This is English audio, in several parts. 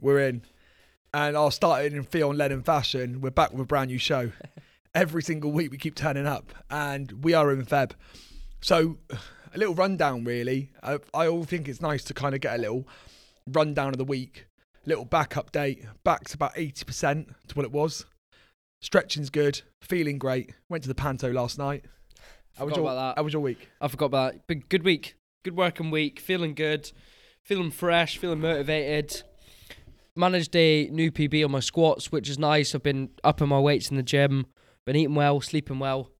we're in. And I'll start it in Theon Lennon fashion. We're back with a brand new show. Every single week we keep turning up, and we are in Feb. So, a little rundown, really. I, I all think it's nice to kind of get a little rundown of the week, little back update. Back's about 80% to what it was. Stretching's good, feeling great. Went to the Panto last night. How was, Forgot your, about that. how was your week? I forgot about that. Big, good week. Good working week. Feeling good. Feeling fresh. Feeling motivated. Managed a new PB on my squats, which is nice. I've been upping my weights in the gym. Been eating well, sleeping well,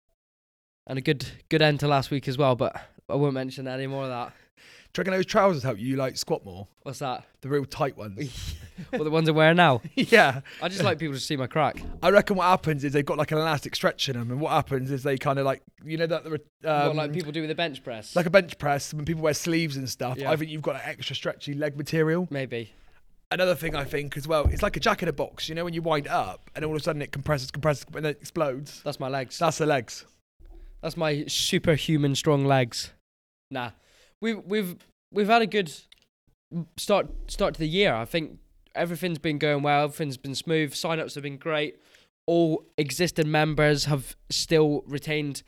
and a good good end to last week as well. But I won't mention any more of that. Do you reckon those trousers help you like squat more? What's that? The real tight ones. Well, the ones I'm wearing now. yeah. I just like people to see my crack. I reckon what happens is they've got like an elastic stretch in them, and what happens is they kind of like you know that the um, what like people do with a bench press. like a bench press when people wear sleeves and stuff. Yeah. I think you've got an extra stretchy leg material. Maybe. Another thing I think as well, it's like a jack in a box. You know when you wind up and all of a sudden it compresses, compresses, and then it explodes. That's my legs. That's the legs. That's my superhuman strong legs. Nah, we've we've we've had a good start start to the year. I think everything's been going well. Everything's been smooth. Sign-ups have been great. All existing members have still retained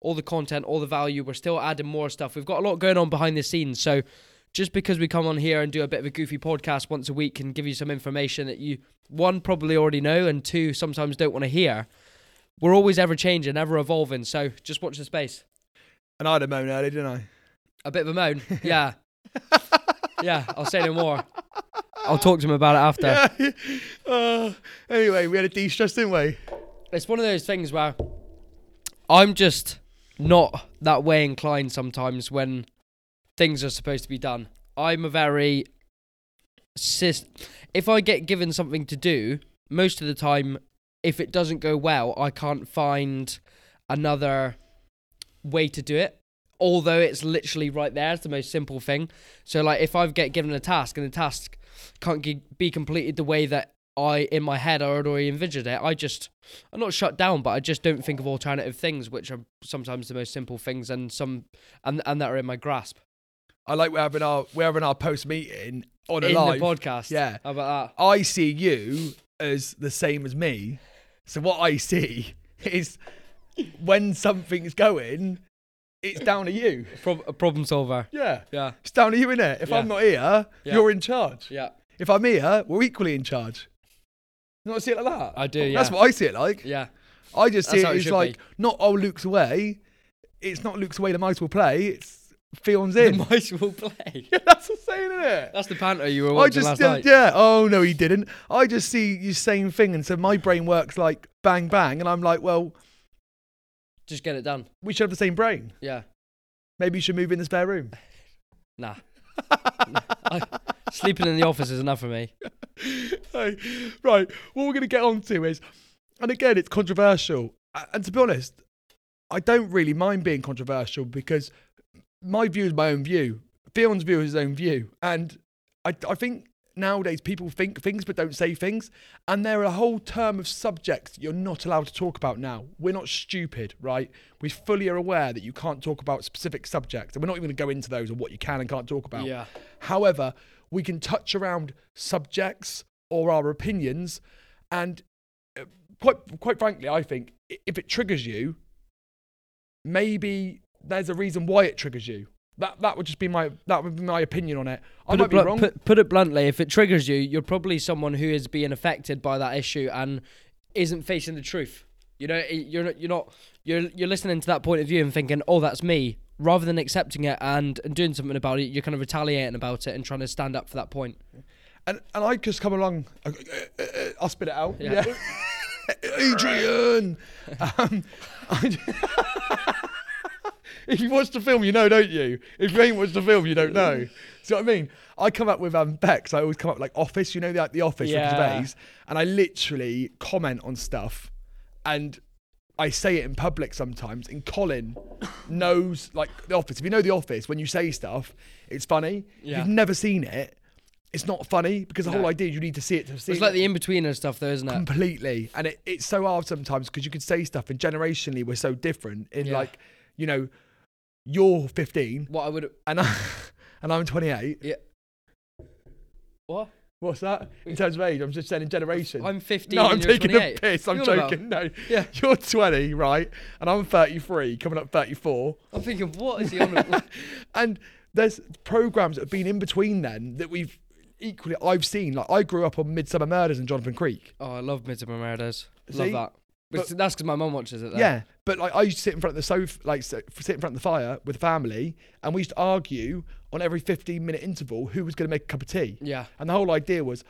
all the content, all the value. We're still adding more stuff. We've got a lot going on behind the scenes. So just because we come on here and do a bit of a goofy podcast once a week and give you some information that you one probably already know and two sometimes don't want to hear, we're always ever changing, ever evolving. So just watch the space. And I had a moan earlier, didn't I? A bit of a moan. Yeah. yeah, I'll say no more. I'll talk to him about it after. Yeah. Uh, anyway, we had a de-stress, didn't we? It's one of those things where I'm just not that way inclined sometimes when things are supposed to be done. I'm a very sis if I get given something to do, most of the time if it doesn't go well, I can't find another way to do it. Although it's literally right there, it's the most simple thing. So like if I get given a task and the task can't be completed the way that I in my head I already envisioned it, I just I'm not shut down, but I just don't think of alternative things, which are sometimes the most simple things and some and and that are in my grasp. I like we're having our we're having our post meeting on a in live. the podcast. Yeah. How about that? I see you as the same as me. So what I see is when something's going, it's down to you. Pro- a problem solver. Yeah. Yeah. It's down to you, innit? If Yeah. I'm not here, Yeah. you're in charge. Yeah. If I'm here, we're equally in charge. You not see it like that? I do, Yeah. That's what I see it like. Yeah. I just see That's how it as like be. not oh Luke's away. It's not Luke's away. The mice will play. It's Theon's The in. mice will play. yeah, that's the saying, isn't it? That's the panto you were I watching just last yeah, night. yeah. Oh no, he didn't. I just see you same thing, and so my brain works like bang bang, and I'm like, well, Just get it done. we should have the same brain. Yeah. Maybe you should move in the spare room. Nah. I, sleeping in the office is enough for me. Hey, right, what we're going to get on to is, and again, it's controversial. A- And to be honest, I don't really mind being controversial because my view is my own view. Theon's view is his own view. And I, I think nowadays people think things but don't say things. And there are a whole term of subjects you're not allowed to talk about now. We're not stupid, right? We fully are aware that you can't talk about specific subjects. And we're not even going to go into those or what you can and can't talk about. Yeah. However, we can touch around subjects or our opinions, and uh, quite quite frankly, I think if it triggers you, maybe there's a reason why it triggers you. That that would just be my that would be my opinion on it. I Put might it, be wrong. put, put it bluntly, if it triggers you, you're probably someone who is being affected by that issue and isn't facing the truth. You know, you're not, you're not, you're you're listening to that point of view and thinking, "Oh, that's me," rather than accepting it and, and doing something about it. You're kind of retaliating about it and trying to stand up for that point. and and I just come along. uh, uh, uh, I'll spit it out. Yeah. Adrian. um, I- if you watch the film, you know, don't you? If you ain't watched the film, you don't know. See what I mean? I come up with um, Bex. I always come up like Office. You know, like the Office Yeah. with Gervais, and I literally comment on stuff, and I say it in public sometimes. And Colin knows like the Office. If you know the Office, when you say stuff, it's funny. If Yeah. you've never seen it, it's not funny because the No. whole idea is you need to see it to see It's it. like the in betweener stuff, though, isn't it? Completely. And it, it's so hard sometimes because you could say stuff and generationally we're so different in Yeah. like, you know, you're 15 What I would, and I and I'm 28. yeah. What? What's that? In terms of age, I'm just saying in generation. I'm 15. no, I'm and you're taking 28. the piss. I'm What are you on joking. No, Yeah. you're 20, right? And I'm 33, coming up 34. I'm thinking, what is he on? about? and there's programs that have been in between then that we've equally I've seen. Like I grew up on Midsomer Murders and Jonathan Creek. oh, I love Midsomer Murders. See? Love that. But, that's because my mum watches it. There. Yeah, but like I used to sit in front of the sofa, like sit sit in front of the fire with the family, and we used to argue on every 15 minute interval who was going to make a cup of tea. Yeah. And the whole idea was,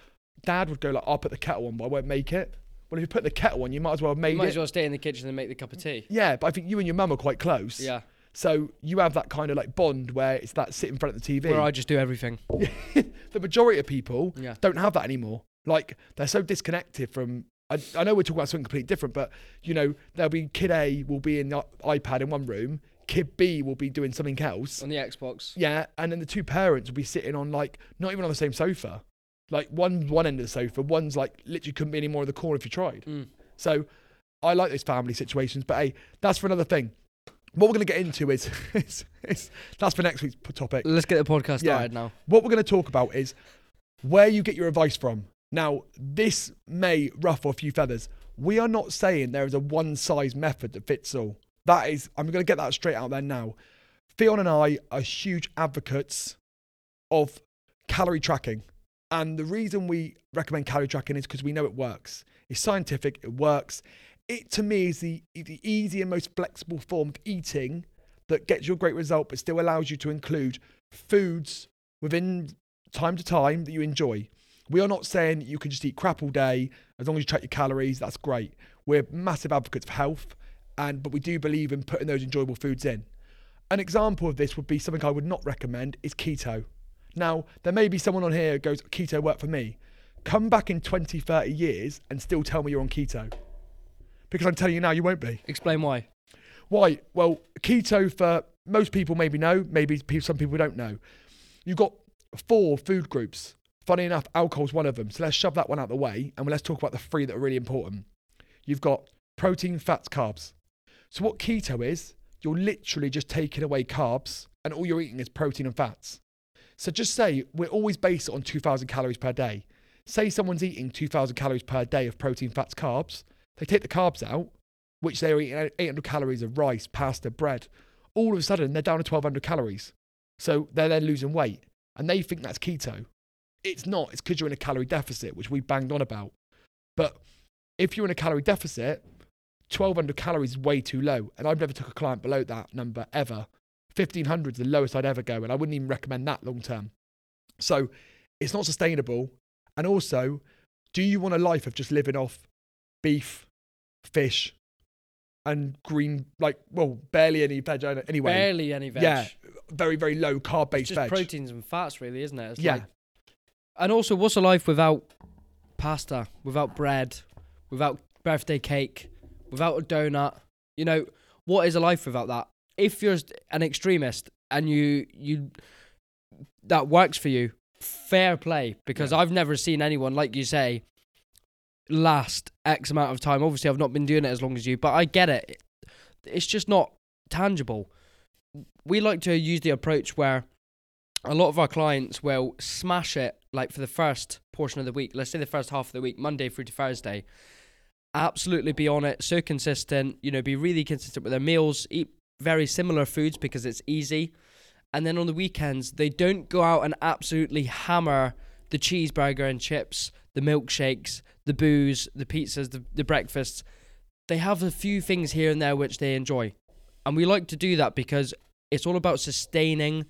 Dad would go like, "I'll put the kettle on, but I won't make it." Well, if you put the kettle on, you might as well have made You might it. as well stay in the kitchen and make the cup of tea. Yeah, but I think you and your mum are quite close. Yeah. So you have that kind of like bond where it's that sit in front of the TV. Where I just do everything. the majority of people Yeah. don't have that anymore. Like they're so disconnected from. I, I know we're talking about something completely different, but you know there'll be kid A will be in the iPad in one room, kid B will be doing something else. On the Xbox. Yeah, and then the two parents will be sitting on like not even on the same sofa. Like one one end of the sofa, one's like literally couldn't be any more in the corner if you tried. Mm. So I like those family situations, but hey, that's for another thing. What we're going to get into is, is, is that's for next week's topic. Let's get the podcast Yeah. started now. What we're going to talk about is where you get your advice from. Now, this may ruffle a few feathers. We are not saying there is a one size method that fits all. That is, I'm going to get that straight out there now. Theon and I are huge advocates of calorie tracking. And the reason we recommend calorie tracking is because we know it works. It's scientific, it works. It to me is the, the easy and most flexible form of eating that gets you a great result, but still allows you to include foods within time to time that you enjoy. We are not saying you can just eat crap all day as long as you track your calories. That's great. We're massive advocates of health, and but we do believe in putting those enjoyable foods in. An example of this would be something I would not recommend is keto. Now, there may be someone on here who goes, keto worked for me. Come back in 20, 30 years and still tell me you're on keto. Because I'm telling you now, you won't be. Explain why. Why? Well, keto for most people maybe know, maybe some people don't know. You've got four food groups. Funny enough, alcohol's one of them. So let's shove that one out the way and let's talk about the three that are really important. You've got protein, fats, carbs. So what keto is, you're literally just taking away carbs and all you're eating is protein and fats. So just say we're always based on 2,000 calories per day. Say someone's eating 2,000 calories per day of protein, fats, carbs. They take the carbs out, which they're eating 800 calories of rice, pasta, bread. All of a sudden, they're down to 1,200 calories. So they're then losing weight. And they think that's keto. It's not. It's because you're in a calorie deficit, which we banged on about. But if you're in a calorie deficit, 1,200 calories is way too low. And I've never took a client below that number ever. 1,500 is the lowest I'd ever go. And I wouldn't even recommend that long term. So it's not sustainable. And also, do you want a life of just living off beef, fish, and green, like, well, barely any veg anyway? Barely any veg. Yeah, very, very low carb based just veg. proteins and fats, really, isn't it? It's Yeah. like- and also, what's a life without pasta, without bread, without birthday cake, without a donut? You know, what is a life without that? If you're an extremist and you you that works for you, fair play. Because Yeah. I've never seen anyone like you say last X amount of time. Obviously, I've not been doing it as long as you, but I get it. It's just not tangible. We like to use the approach where a lot of our clients will smash it like for the first portion of the week, let's say the first half of the week, Monday through to Thursday. Absolutely be on it, so consistent, you know, be really consistent with their meals, eat very similar foods because it's easy. And then on the weekends, they don't go out and absolutely hammer the cheeseburger and chips, the milkshakes, the booze, the pizzas, the, the breakfasts. They have a few things here and there which they enjoy. And we like to do that because it's all about sustaining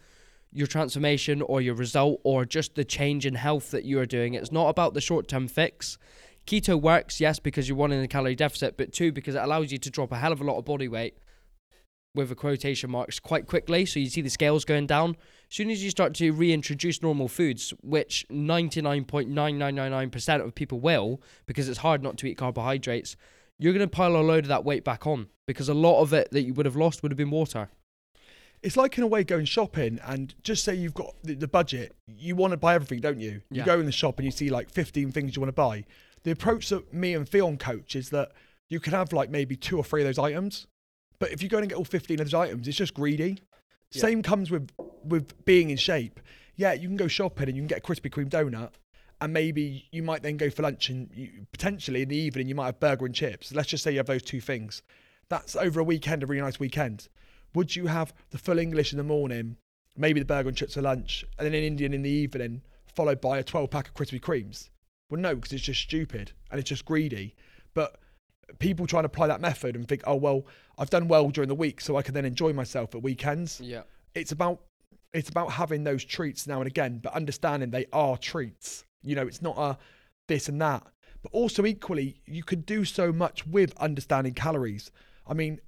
your transformation or your result or just the change in health that you are doing. It's not about the short term fix. Keto works, yes, because you're one in a calorie deficit, but two, because it allows you to drop a hell of a lot of body weight with a quotation marks quite quickly. So you see the scales going down. As soon as you start to reintroduce normal foods, which 99.9999% of people will, because it's hard not to eat carbohydrates, you're going to pile a load of that weight back on because a lot of it that you would have lost would have been water. It's like in a way going shopping and just say you've got the, the budget, you want to buy everything, don't you? You go in the shop and you see like 15 things you want to buy. The approach that me and Theon coach is that you can have like maybe two or three of those items. But if you go and get all 15 of those items, it's just greedy. Yeah. Same comes with with being in shape. Yeah, you can go shopping and you can get a Krispy Kreme donut and maybe you might then go for lunch and you, potentially in the evening you might have burger and chips. Let's just say you have those two things. That's over a weekend, a really nice weekend. Would you have the full English in the morning, maybe the burger and chips for lunch, and then an Indian in the evening, followed by a 12 pack of Krispy Kremes? Well, no, because it's just stupid and it's just greedy. But people try and apply that method and think, oh, well, I've done well during the week, so I can then enjoy myself at weekends. Yeah. It's about it's about having those treats now and again, but understanding they are treats. You know, it's not a this and that. But also equally, you could do so much with understanding calories. I mean,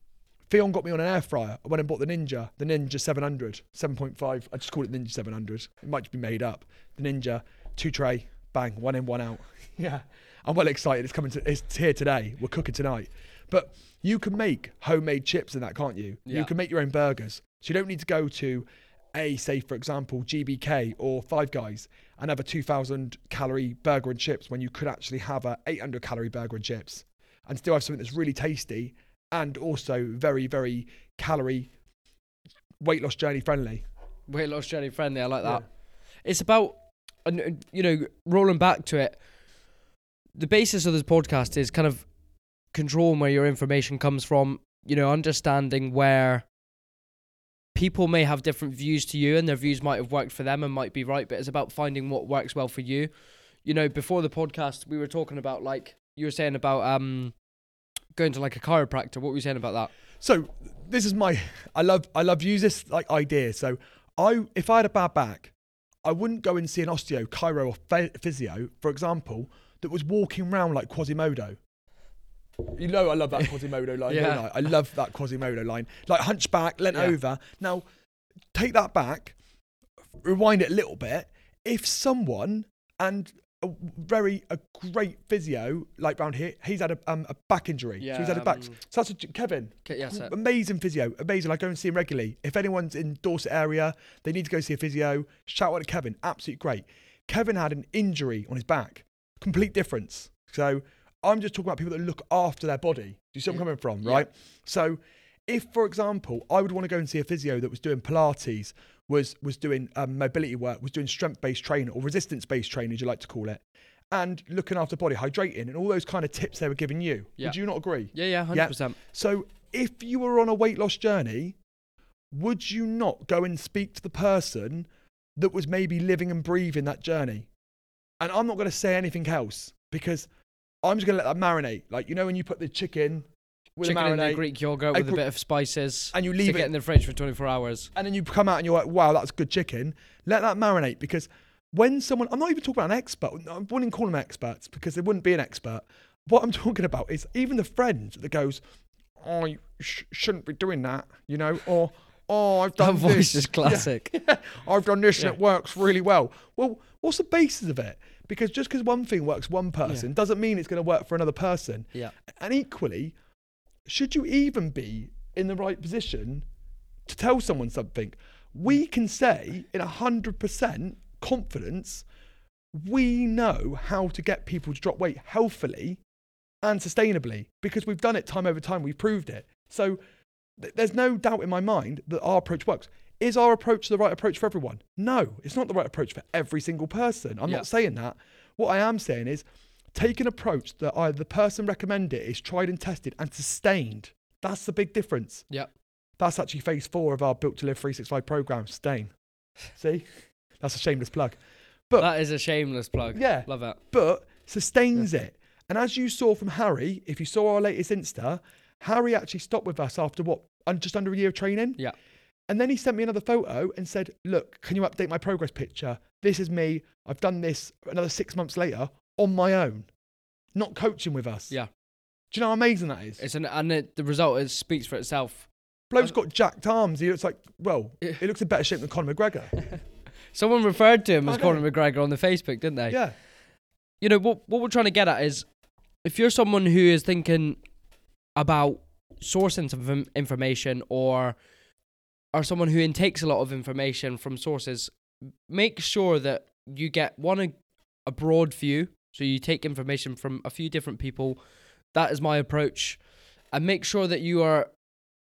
Theon got me on an air fryer. I went and bought the Ninja, the Ninja 700, 7.5. I just call it Ninja 700. It might just be made up. The Ninja, two tray, bang, one in, one out. yeah. I'm well excited. It's coming to, it's here today. We're cooking tonight. But you can make homemade chips in that, can't you? Yeah. You can make your own burgers. So you don't need to go to a, say, for example, GBK or Five Guys and have a 2,000 calorie burger and chips when you could actually have a 800 calorie burger and chips and still have something that's really tasty and also very, very calorie weight loss journey friendly. Weight loss journey friendly. I like that. Yeah. It's about, and, you know, rolling back to it. The basis of this podcast is kind of controlling where your information comes from. You know, understanding where people may have different views to you, and their views might have worked for them and might be right. But it's about finding what works well for you. You know, before the podcast, we were talking about like you were saying about um going to like a chiropractor. What were you saying about that? So this is my I love I love use this like idea. So I if I had a bad back, I wouldn't go and see an osteo, chiro, or physio, for example, that was walking around like Quasimodo. You know I love that Quasimodo line, Yeah. don't I? I love that Quasimodo line. Like hunchback, leant Yeah. over. Now, take that back, rewind it a little bit. If someone and a very a great physio like round here, he's had a, um, a back injury. so he's had a back. um, So that's a, Kevin. Sir. Amazing physio, amazing. I go and see him regularly. If anyone's in Dorset area, they need to go see a physio. Shout out to Kevin, absolutely great. Kevin had an injury on his back, complete difference. So I'm just talking about people that look after their body. Do you see where I'm coming from, Yeah. right? So if, for example, I would want to go and see a physio that was doing Pilates, was was doing um, mobility work, was doing strength-based training or resistance-based training, as you like to call it, and looking after body hydrating and all those kind of tips they were giving you. Yeah. Would you not agree? Yeah, yeah, hundred Yeah. percent. So, if you were on a weight loss journey, would you not go and speak to the person that was maybe living and breathing that journey? And I'm not going to say anything else because I'm just going to let that marinate. Like, you know, when you put the chicken with Chicken a in the Greek yogurt with a bit of spices, and you leave it, in the fridge for 24 hours. and then you come out and you're like, wow, that's good chicken. Let that marinate because when someone, I'm not even talking about an expert, I wouldn't call them experts because they wouldn't be an expert. What I'm talking about is even the friend that goes, oh, you sh- shouldn't be doing that, you know, or, oh, I've That done voice this. is classic. I've done this Yeah. and it works really well. Well, what's the basis of it? Because just because one thing works one person doesn't mean it's going to work for another person. Yeah. And equally, should you even be in the right position to tell someone something? We hmm. can say in 100% confidence, we know how to get people to drop weight healthily and sustainably because we've done it time over time. We've proved it. So th- there's no doubt in my mind that our approach works. Is our approach the right approach for everyone? No, it's not the right approach for every single person. I'm Yeah. not saying that. What I am saying is take an approach that either the person recommended is tried and tested and sustained. That's the big difference. Yep. That's actually phase four of our Built to Live 365 program, sustain. See? That's a shameless plug. But that is a shameless plug. Yeah. Love it. but sustains it. And as you saw from Harry, if you saw our latest Insta, Harry actually stopped with us after what, just under a year of training? Yeah. And then he sent me another photo and said, Look, can you update my progress picture? This is me. I've done this another six months later on my own, not coaching with us. Yeah. Do you know how amazing that is? It's an and it, the result is speaks for itself. Bloke's uh, got jacked arms. He looks like, well, he looks in better shape than Conor McGregor. Someone referred to him as Conor McGregor on the Facebook, didn't they? yeah. You know what? What we're trying to get at is, if you're someone who is thinking about sourcing some information or are someone who intakes a lot of information from sources, make sure that you get one a, a broad view. So you take information from a few different people. That is my approach, and make sure that you are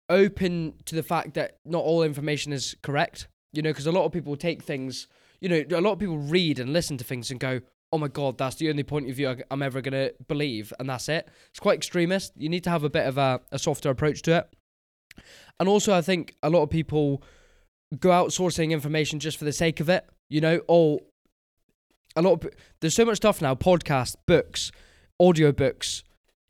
open to the fact that not all information is correct. You know, because a lot of people take things. You know, a lot of people read and listen to things and go, oh my god, that's the only point of view I'm ever gonna believe, and that's it. It's quite extremist. You need to have a bit of a, a softer approach to it. And also, I think a lot of people go outsourcing information just for the sake of it. You know, oh, a lot of there's so much stuff now: podcasts, books, audio books,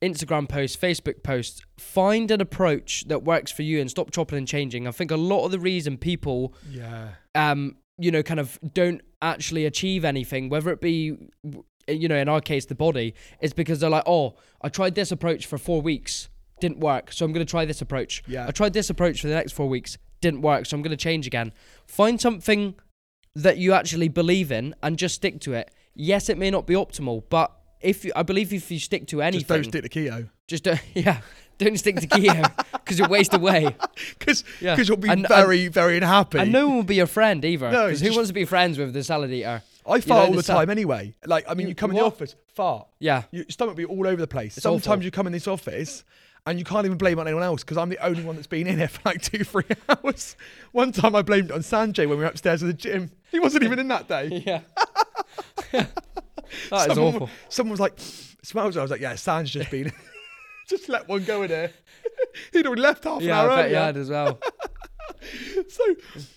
Instagram posts, Facebook posts. Find an approach that works for you and stop chopping and changing. I think a lot of the reason people Yeah. um, you know, kind of don't actually achieve anything, whether it be, you know, in our case, the body, is because they're like, oh, I tried this approach for four weeks, didn't work, so I'm going to try this approach. Yeah. I tried this approach for the next four weeks, didn't work, so I'm going to change again. Find something that you actually believe in and just stick to it. Yes, it may not be optimal, but if you, I believe if you stick to anything, Just don't stick to keto. just don't, yeah, don't stick to keto because you'll waste away. Because Yeah. you'll be And- very, very unhappy. And no one will be your friend either. No, Because who wants to be friends with the salad eater? I fart know, all the the time anyway. Like, I mean, you, You- come you in the office, fart. Yeah. Your stomach will be all over the place. It's Sometimes awful. you come in this office and you can't even blame it on anyone else because I'm the only one that's been in here for like two, three hours. One time I blamed it on Sanjay when we were upstairs at the gym. He wasn't even in that day. Yeah. that is someone, awful. Someone was like, smells. I was like, yeah, San's just been. just let one go in here. He'd already left half an Yeah, hour I bet earlier. had as well. So,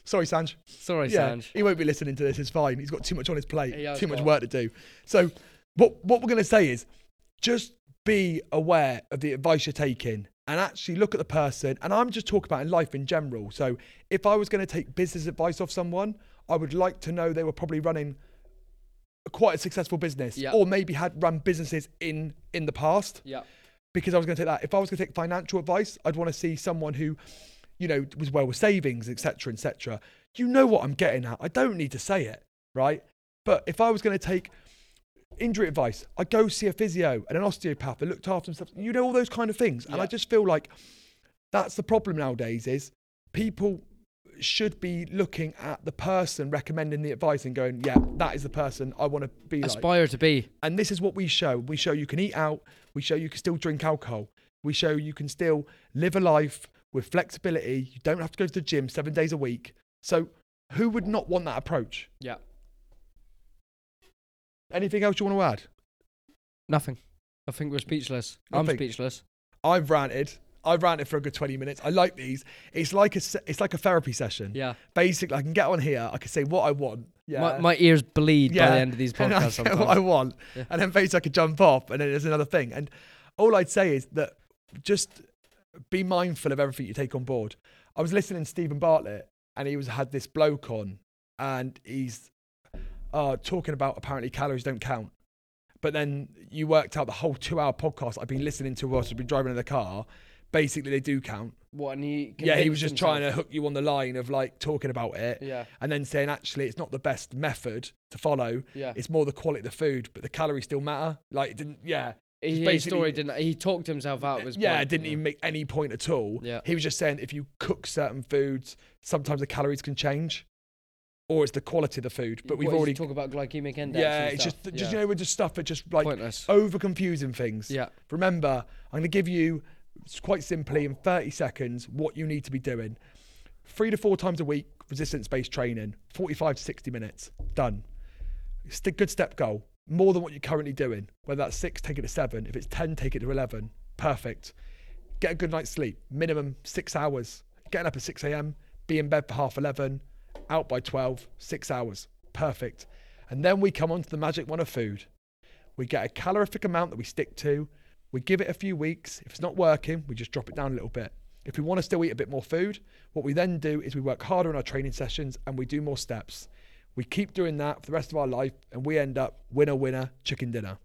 sorry, Sanj. Sorry, yeah, Sanj. he won't be listening to this. It's fine. He's got too much on his plate. He has too much work to do. So, what what we're going to say is, just be aware of the advice you're taking and actually look at the person. And I'm just talking about in life in general. So, if I was going to take business advice off someone, I would like to know they were probably running quite a successful business, Yeah. or maybe had run businesses in in the past Yeah. because I was going to take that. If I was going to take financial advice, I'd want to see someone who, you know, was well with savings, etc., etc. You know what I'm getting at. I don't need to say it, right? But if I was going to take injury advice, I'd go see a physio and an osteopath that looked after themselves. You know all those kind of things, and I just feel like that's the problem nowadays. Is people should be looking at the person recommending the advice and going, yeah, that is the person I want to be like. Aspire to be. And this is what we show. We show you can eat out. We show you can still drink alcohol. We show you can still live a life with flexibility. You don't have to go to the gym seven days a week. So, who would not want that approach? Yeah. Anything else you want to add? Nothing. I think we're speechless. I'm speechless. I've ranted. I've ranted for a good 20 minutes. I like these. It's like a it's like a therapy session. Yeah. Basically, I can get on here. I can say what I want. Yeah. My, my ears bleed by the end of these and I podcasts what I want, Yeah. and then basically I could jump off, and then there's another thing. And all I'd say is that just be mindful of everything you take on board. I was listening to Steven Bartlett, and he was had this bloke on, and he's uh, talking about apparently calories don't count. But then you worked out the whole two-hour podcast I've been listening to whilst I've been driving in the car. Basically, they do count. What, and he yeah, he was just trying to hook you on the line of like talking about it, Yeah. and then saying actually it's not the best method to follow Yeah. it's more the quality of the food, but the calories still matter. Like it didn't, yeah, his story didn't. He talked himself out of his. yeah, point, didn't even make any point at all. Yeah. He was just saying if you cook certain foods, sometimes the calories can change, or it's the quality of the food. But we've What, already, talk about glycemic index. yeah, it's stuff? just, just Yeah. you know, with just stuff that just like pointless. over confusing things. Yeah. Remember, I'm going to give you quite simply in 30 seconds what you need to be doing. Three to four times a week, resistance based training, 45 to 60 minutes, done. It's a good step goal. More than what you're currently doing. Whether that's six, take it to seven. If it's 10, take it to 11. Perfect. Get a good night's sleep, minimum six hours. Getting up at 6 a.m., be in bed for half 11, out by 12, six hours. Perfect. And then we come on to the magic one of food. We get a calorific amount that we stick to. We give it a few weeks. If it's not working, we just drop it down a little bit. If we want to still eat a bit more food, what we then do is we work harder in our training sessions and we do more steps. We keep doing that for the rest of our life and we end up winner, winner, chicken dinner.